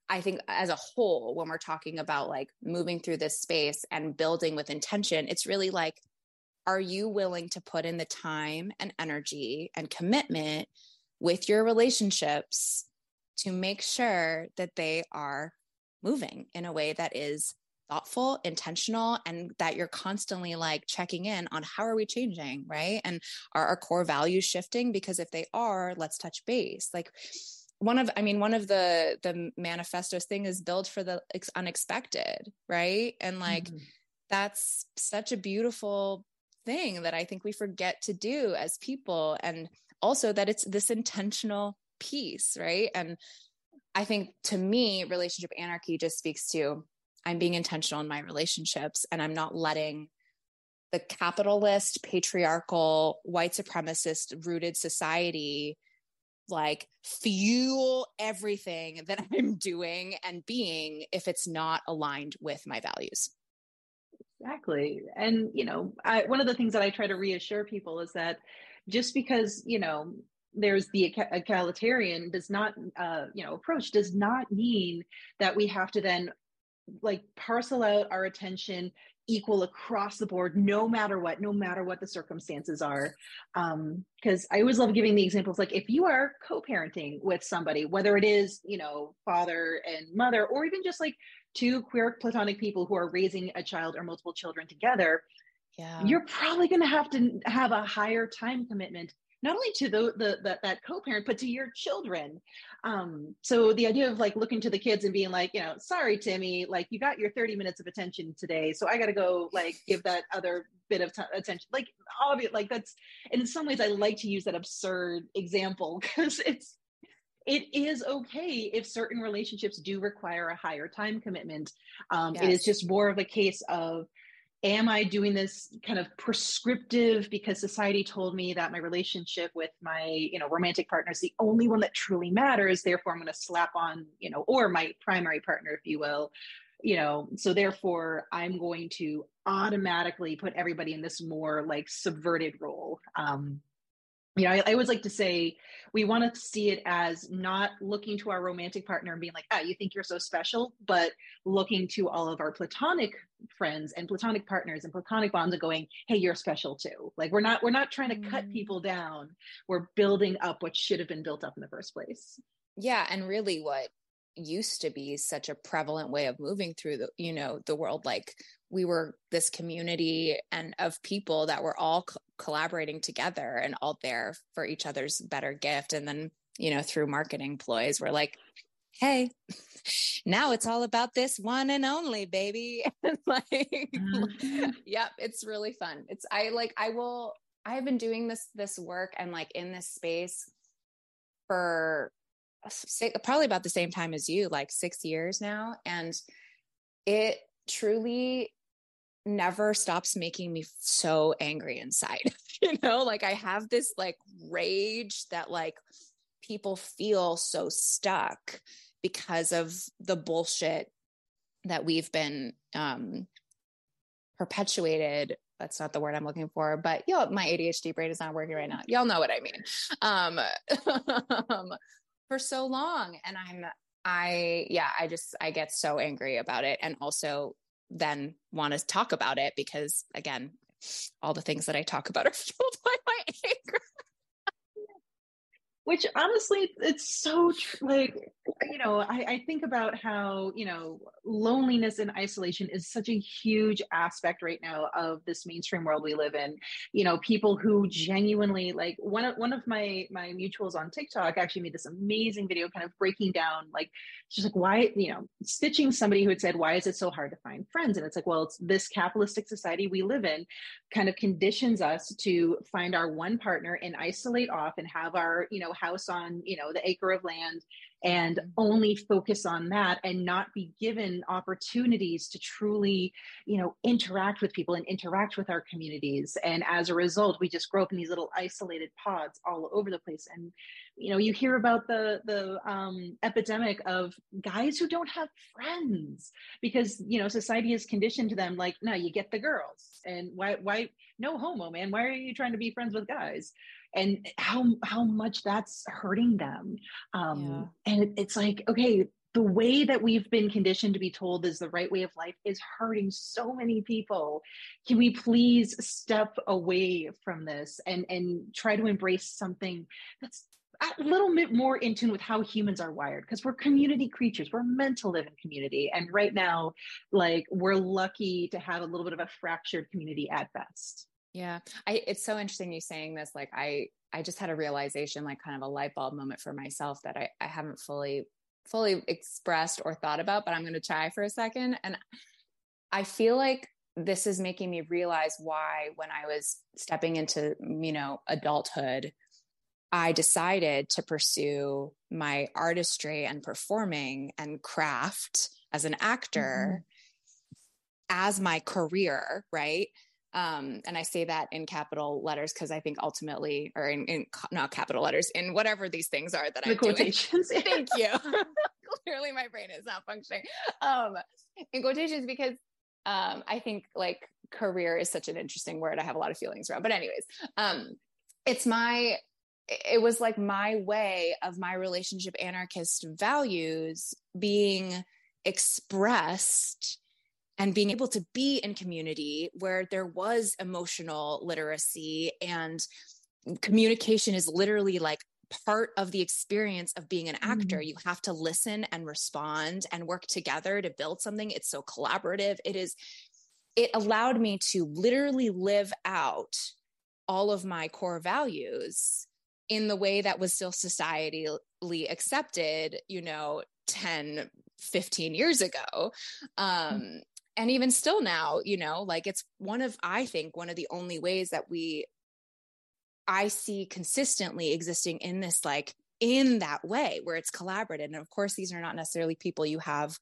I think as a whole, when we're talking about like moving through this space and building with intention, it's really like, are you willing to put in the time and energy and commitment with your relationships to make sure that they are moving in a way that is thoughtful, intentional, and that you're constantly like checking in on how are we changing, right? And are our core values shifting? Because if they are, let's touch base. Like, one of i mean one of the the manifestos thing is build for the unexpected right and like mm-hmm. that's such a beautiful thing that i think we forget to do as people and also that it's this intentional piece right and i think to me relationship anarchy just speaks to i'm being intentional in my relationships and i'm not letting the capitalist patriarchal white supremacist rooted society like fuel everything that I'm doing and being if it's not aligned with my values. Exactly. And, you know, I, one of the things that I try to reassure people is that just because, you know, there's the egalitarian does not, uh, you know, approach does not mean that we have to then like parcel out our attention equal across the board no matter what no matter what the circumstances are because um, i always love giving the examples like if you are co-parenting with somebody whether it is you know father and mother or even just like two queer platonic people who are raising a child or multiple children together yeah. you're probably going to have to have a higher time commitment not only to the, the, the that co-parent but to your children. Um, so the idea of like looking to the kids and being like you know sorry timmy like you got your 30 minutes of attention today so i got to go like give that other bit of t- attention. Like obvious like that's and in some ways i like to use that absurd example because it's it is okay if certain relationships do require a higher time commitment. Um, yes. it is just more of a case of am I doing this kind of prescriptive because society told me that my relationship with my, you know, romantic partner is the only one that truly matters. Therefore, I'm going to slap on, you know, or my primary partner, if you will, you know, so therefore I'm going to automatically put everybody in this more like subverted role. Um, you know, I, I, always like to say we want to see it as not looking to our romantic partner and being like, ah, you think you're so special, but looking to all of our platonic friends and platonic partners and platonic bonds and going, hey, you're special too. Like we're not we're not trying to cut mm. people down. We're building up what should have been built up in the first place. Yeah, and really what used to be such a prevalent way of moving through the you know the world like we were this community and of people that were all collaborating together and all there for each other's better gift. And then you know through marketing ploys we're like hey now it's all about this one and only baby. Like mm-hmm. yep it's really fun. It's i like i will i have been doing this this work and like in this space for probably about the same time as you like 6 years now. And it truly never stops making me so angry inside. you know, like I have this like rage that like people feel so stuck because of the bullshit that we've been um perpetuated that's not the word I'm looking for, but yo, my ADHD brain is not working right now. Y'all know what I mean. Um, um, for so long. And I'm, I, yeah, I just, I get so angry about it. And also then want to talk about it because again all the things that i talk about are fueled by my anger. Which honestly it's so tr- like you know I, I, think about how you know loneliness and isolation is such a huge aspect right now of this mainstream world we live in. You know people who genuinely like one of one of my my mutuals on tiktok actually made this amazing video kind of breaking down like she's like why you know stitching somebody who had said why is it so hard to find friends? And it's like well it's this capitalistic society we live in kind of conditions us to find our one partner and isolate off and have our you know house on you know the acre of land and mm-hmm. only focus on that and not be given opportunities to truly you know interact with people and interact with our communities. And as a result we just grow up in these little isolated pods all over the place. And you know you hear about the the um, epidemic of guys who don't have friends because you know society has conditioned to them like no you get the girls. And why why no homo man. Why are you trying to be friends with guys and how how much that's hurting them. Um yeah. and it, it's like okay the way that we've been conditioned to be told is the right way of life is hurting so many people. Can we please step away from this and and try to embrace something that's a little bit more in tune with how humans are wired? Because we're community creatures. We're meant to live in community. And right now like we're lucky to have a little bit of a fractured community at best yeah. I it's so interesting you saying this. Like I I just had a realization, like kind of a light bulb moment for myself that I, I haven't fully fully expressed or thought about, but I'm gonna try for a second. And I feel like this is making me realize why when I was stepping into, you know, adulthood, I decided to pursue my artistry and performing and craft as an actor mm-hmm. as my career, right? Um, and I say that in capital letters because I think ultimately, or in, in, not capital letters, in whatever these things are that the I'm quotations. Doing. Thank you. Clearly, my brain is not functioning. Um, in quotations because um, I think like career is such an interesting word. I have a lot of feelings around. But anyways, um, it's my it was like my way of my relationship anarchist values being expressed and being able to be in community where there was emotional literacy and communication is literally like part of the experience of being an actor. Mm. You have to listen and respond and work together to build something. It's so collaborative. It is, it allowed me to literally live out all of my core values in the way that was still societally accepted, you know, 10, 15 years ago. Mm. Um, and even still now, you know, like it's one of, I think, one of the only ways that we I see consistently existing in this like in that way where it's collaborative. And of course, these are not necessarily people you have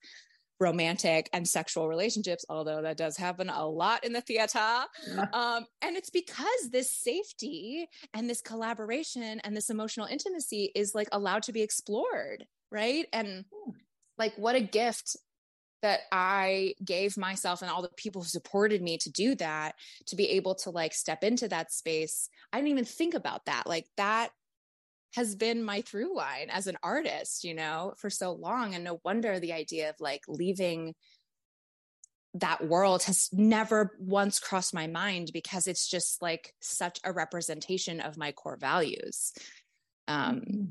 romantic and sexual relationships, although that does happen a lot in the theater. Yeah. Um, and it's because this safety and this collaboration and this emotional intimacy is like allowed to be explored, right? And hmm. like, what a gift that I gave myself and all the people who supported me to do that, to be able to like step into that space. I didn't even think about that. Like that has been my through line as an artist, you know, for so long. And no wonder the idea of like leaving that world has never once crossed my mind because it's just like such a representation of my core values. Um, mm-hmm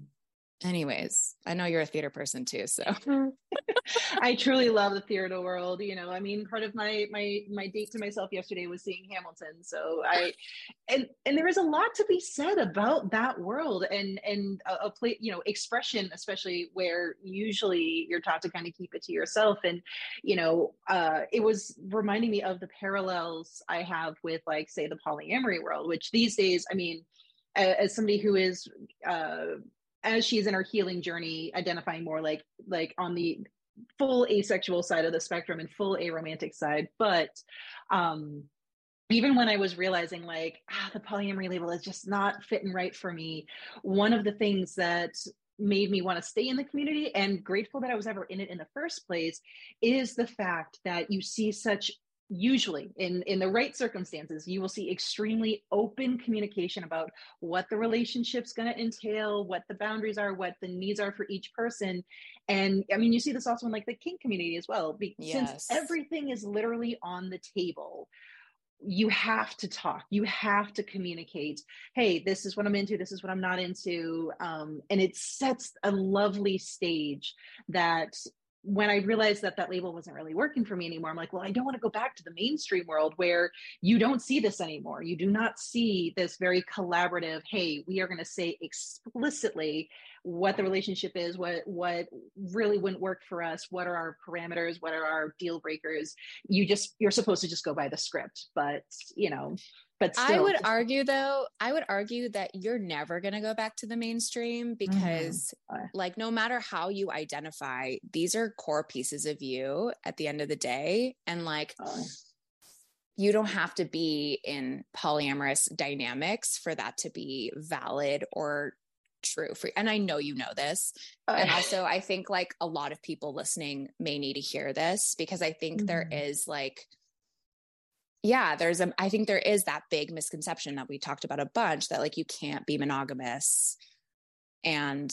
anyways i know you're a theater person too so. I truly love the theater world you know i mean part of my my my date to myself yesterday was seeing hamilton so i and and there is a lot to be said about that world and and a, a play you know expression especially where usually you're taught to kind of keep it to yourself and you know uh it was reminding me of the parallels i have with like say the polyamory world which these days i mean as somebody who is uh, as she's in her healing journey identifying more like like on the full asexual side of the spectrum and full aromantic side. But um even when I was realizing like ah, the polyamory label is just not fitting right for me, one of the things that made me want to stay in the community and grateful that I was ever in it in the first place is the fact that you see such usually in in the right circumstances you will see extremely open communication about what the relationship's going to entail what the boundaries are what the needs are for each person and i mean you see this also in like the kink community as well because yes. since everything is literally on the table you have to talk you have to communicate hey this is what i'm into this is what i'm not into um, and it sets a lovely stage that when I realized that that label wasn't really working for me anymore, I'm like, well, I don't want to go back to the mainstream world where you don't see this anymore. You do not see this very collaborative, hey, we are going to say explicitly what the relationship is, what what really wouldn't work for us, what are our parameters, what are our deal breakers. You just you're supposed to just go by the script, but you know, but still. I would argue though, I would argue that you're never going to go back to the mainstream mm-hmm. because mm-hmm. like no matter how you identify, these are core pieces of you at the end of the day and like you don't have to be in polyamorous dynamics for that to be valid or true for and I know you know this. Uh, and also I think like a lot of people listening may need to hear this because I think mm-hmm. there is like yeah, there's a, I think there is that big misconception that we talked about a bunch that like you can't be monogamous and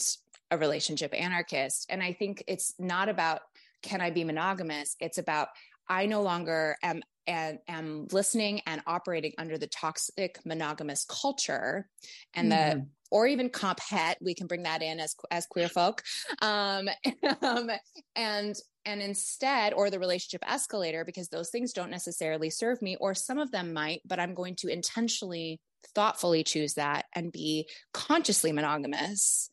a relationship anarchist. And I think it's not about can I be monogamous? It's about I no longer am and am listening and operating under the toxic monogamous culture and mm-hmm. the or even comp het we can bring that in as as queer folk um, um, and and instead or the relationship escalator because those things don't necessarily serve me or some of them might but i'm going to intentionally thoughtfully choose that and be consciously monogamous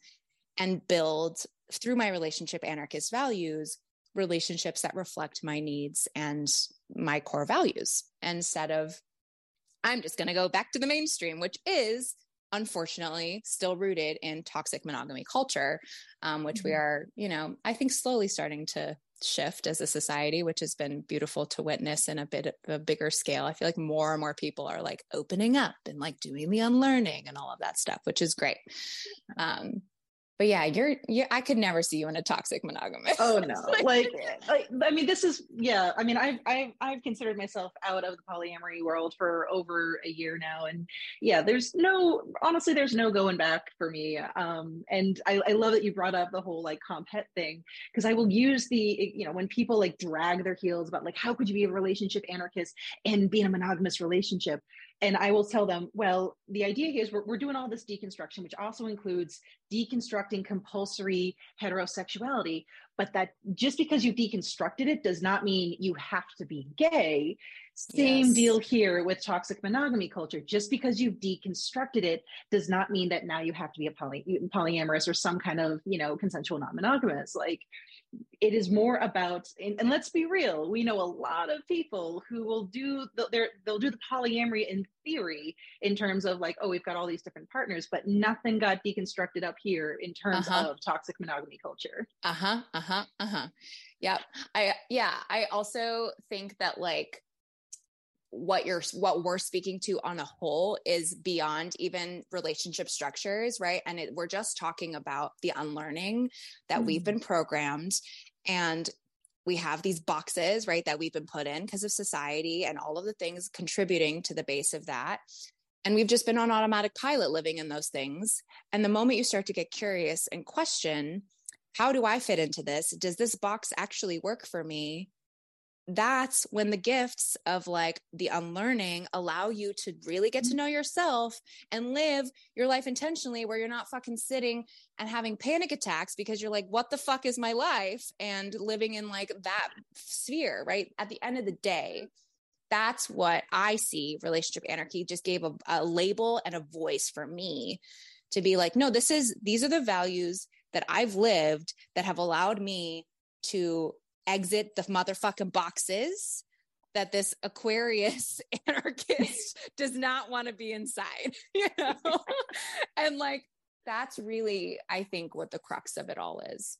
and build through my relationship anarchist values relationships that reflect my needs and my core values instead of i'm just going to go back to the mainstream which is unfortunately still rooted in toxic monogamy culture um, which mm-hmm. we are you know i think slowly starting to shift as a society which has been beautiful to witness in a bit of a bigger scale i feel like more and more people are like opening up and like doing the unlearning and all of that stuff which is great um, but yeah, you're you I could never see you in a toxic monogamous. Oh no. like, like I mean this is yeah, I mean I've I've I've considered myself out of the polyamory world for over a year now and yeah, there's no honestly there's no going back for me. Um and I, I love that you brought up the whole like comp het thing because I will use the you know when people like drag their heels about like how could you be a relationship anarchist and be in a monogamous relationship and I will tell them, well, the idea here is we're, we're doing all this deconstruction, which also includes deconstructing compulsory heterosexuality. But that just because you've deconstructed it does not mean you have to be gay. Same yes. deal here with toxic monogamy culture. Just because you've deconstructed it does not mean that now you have to be a poly, polyamorous or some kind of, you know, consensual non-monogamous. Like it is more about and, and, let's be real we know a lot of people who will do the, they'll do the polyamory in theory in terms of like oh we've got all these different partners but nothing got deconstructed up here in terms uh-huh. of toxic monogamy culture. Uh-huh uh-huh uh-huh. Yeah i yeah i also think that like what you're what we're speaking to on a whole is beyond even relationship structures right? And it, we're just talking about the unlearning that mm we've been programmed. And we have these boxes right that we've been put in because of society and all of the things contributing to the base of that. And we've just been on automatic pilot living in those things. And the moment you start to get curious and question how do i fit into this? Does this box actually work for me that's when the gifts of like the unlearning allow you to really get to mm-hmm. know yourself and live your life intentionally where you're not fucking sitting and having panic attacks because you're like what the fuck is my life and living in like that sphere right at the end of the day that's what i see relationship anarchy just gave a, a label and a voice for me to be like no this is these are the values that i've lived that have allowed me to exit the motherfucking boxes that this Aquarius anarchist does not want to be inside, you know? and like, that's really, I think, what the crux of it all is.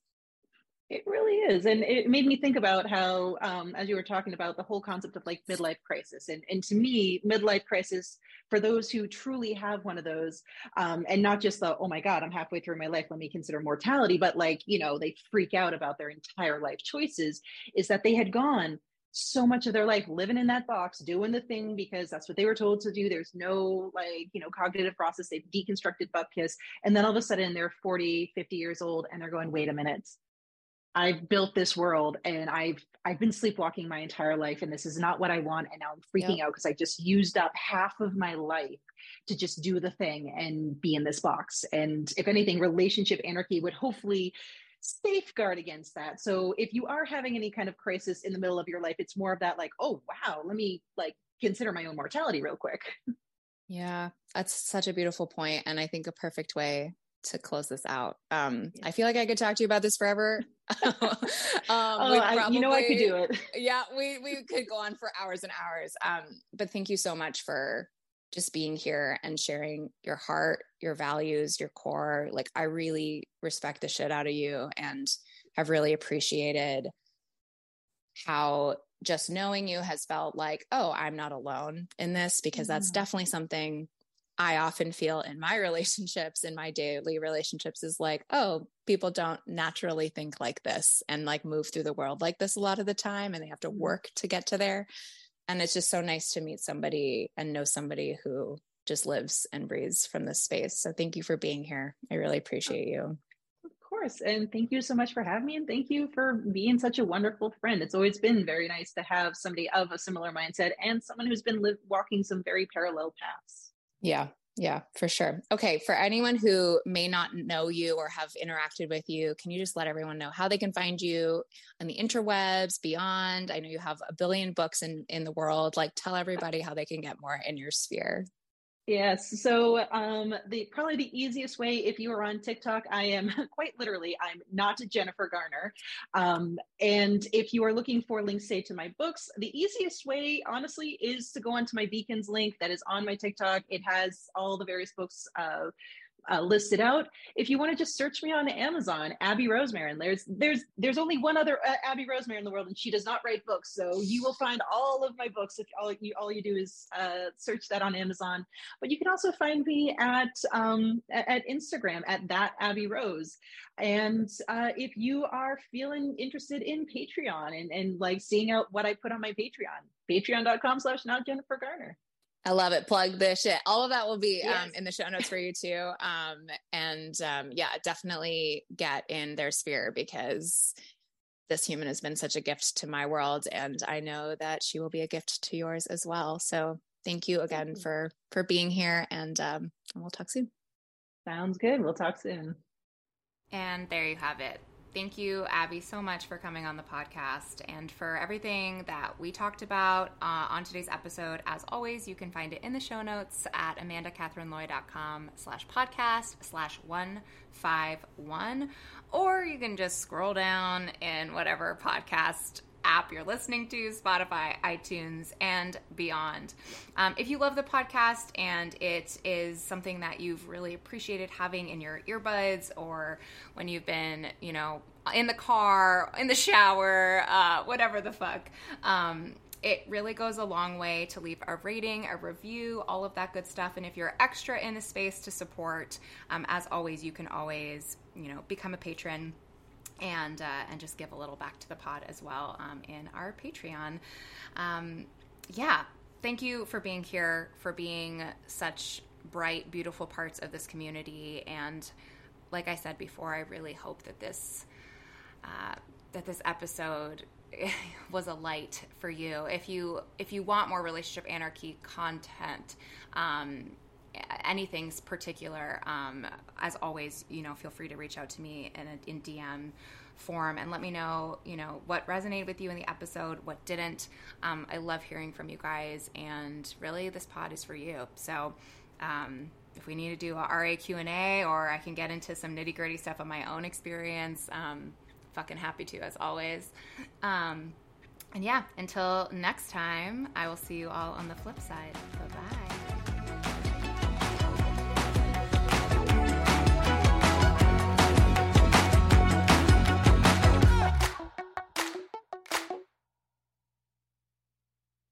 It really is. And it made me think about how, um, as you were talking about the whole concept of like midlife crisis. And, and to me, midlife crisis, for those who truly have one of those, um, and not just the, oh my God, I'm halfway through my life, let me consider mortality, but like, you know, they freak out about their entire life choices, is that they had gone so much of their life living in that box, doing the thing because that's what they were told to do. There's no like, you know, cognitive process. They've deconstructed kiss. And then all of a sudden they're 40, 50 years old and they're going, wait a minute I've built this world and I've I've been sleepwalking my entire life and this is not what I want and now I'm freaking yep. out because I just used up half of my life to just do the thing and be in this box and if anything relationship anarchy would hopefully safeguard against that. So if you are having any kind of crisis in the middle of your life it's more of that like oh wow let me like consider my own mortality real quick. Yeah, that's such a beautiful point and I think a perfect way to close this out. Um, I feel like I could talk to you about this forever. um, oh, probably, you know, I could do it. yeah, we we could go on for hours and hours. Um, but thank you so much for just being here and sharing your heart, your values, your core. Like, I really respect the shit out of you, and have really appreciated how just knowing you has felt like, oh, I'm not alone in this because mm-hmm. that's definitely something I often feel in my relationships, in my daily relationships, is like, oh, people don't naturally think like this and like move through the world like this a lot of the time, and they have to mm-hmm. work to get to there. And it's just so nice to meet somebody and know somebody who just lives and breathes from this space. So thank you for being here. I really appreciate you. Of course. And thank you so much for having me. And thank you for being such a wonderful friend. It's always been very nice to have somebody of a similar mindset and someone who's been live, walking some very parallel paths. Yeah. Yeah, for sure. Okay. For anyone who may not know you or have interacted with you, can you just let everyone know how they can find you on the interwebs, beyond? I know you have a billion books in, in the world. Like, tell everybody how they can get more in your sphere. Yes. So um, the probably the easiest way, if you are on TikTok, I am quite literally I'm not Jennifer Garner. Um, and if you are looking for links, say to my books, the easiest way, honestly, is to go onto my Beacons link that is on my TikTok. It has all the various books. Uh, uh, listed out. If you want to just search me on Amazon, Abby Rosmarin. There's there's there's only one other uh, Abby Rosmarin in the world, and she does not write books. So you will find all of my books if all you all you do is uh, search that on Amazon. But you can also find me at um, at, Instagram at that Abby Rose. And uh, if you are feeling interested in Patreon and and like seeing out what I put on my Patreon, Patreon.com/slash not Jennifer Garner. I love it. Plug the shit. All of that will be um, yes. um, in the show notes for you too. Um, and um, yeah, definitely get in their sphere because this human has been such a gift to my world, and I know that she will be a gift to yours as well. So thank you again thank you. for for being here, and um, and we'll talk soon. Sounds good. We'll talk soon. And there you have it. Thank you, Abby, so much for coming on the podcast and for everything that we talked about uh, on today's episode. As always, you can find it in the show notes at amandacatherineloy.com slash podcast slash 151. Or you can just scroll down in whatever podcast app you're listening to, Spotify, iTunes, and beyond. Um, if you love the podcast and it is something that you've really appreciated having in your earbuds or when you've been, you know, in the car, in the shower, uh, whatever the fuck, um, it really goes a long way to leave a rating, a review, all of that good stuff. And if you're extra in the space to support, um, as always, you can always, you know, become a patron and uh, and just give a little back to the pod as well um, in our Patreon. Um, yeah, thank you for being here, for being such bright, beautiful parts of this community, and like I said before, I really hope that this uh, that this episode was a light for you. If you if you want more relationship anarchy content. Um, anything's particular, um, as always, you know, feel free to reach out to me in, a, in DM form and let me know, you know, what resonated with you in the episode, what didn't. Um, I love hearing from you guys, and really, this pod is for you. So, um, if we need to do a RA Q&A or I can get into some nitty gritty stuff on my own experience, um, fucking happy to as always. Um, and yeah, until next time, I will see you all on the flip side. Bye bye.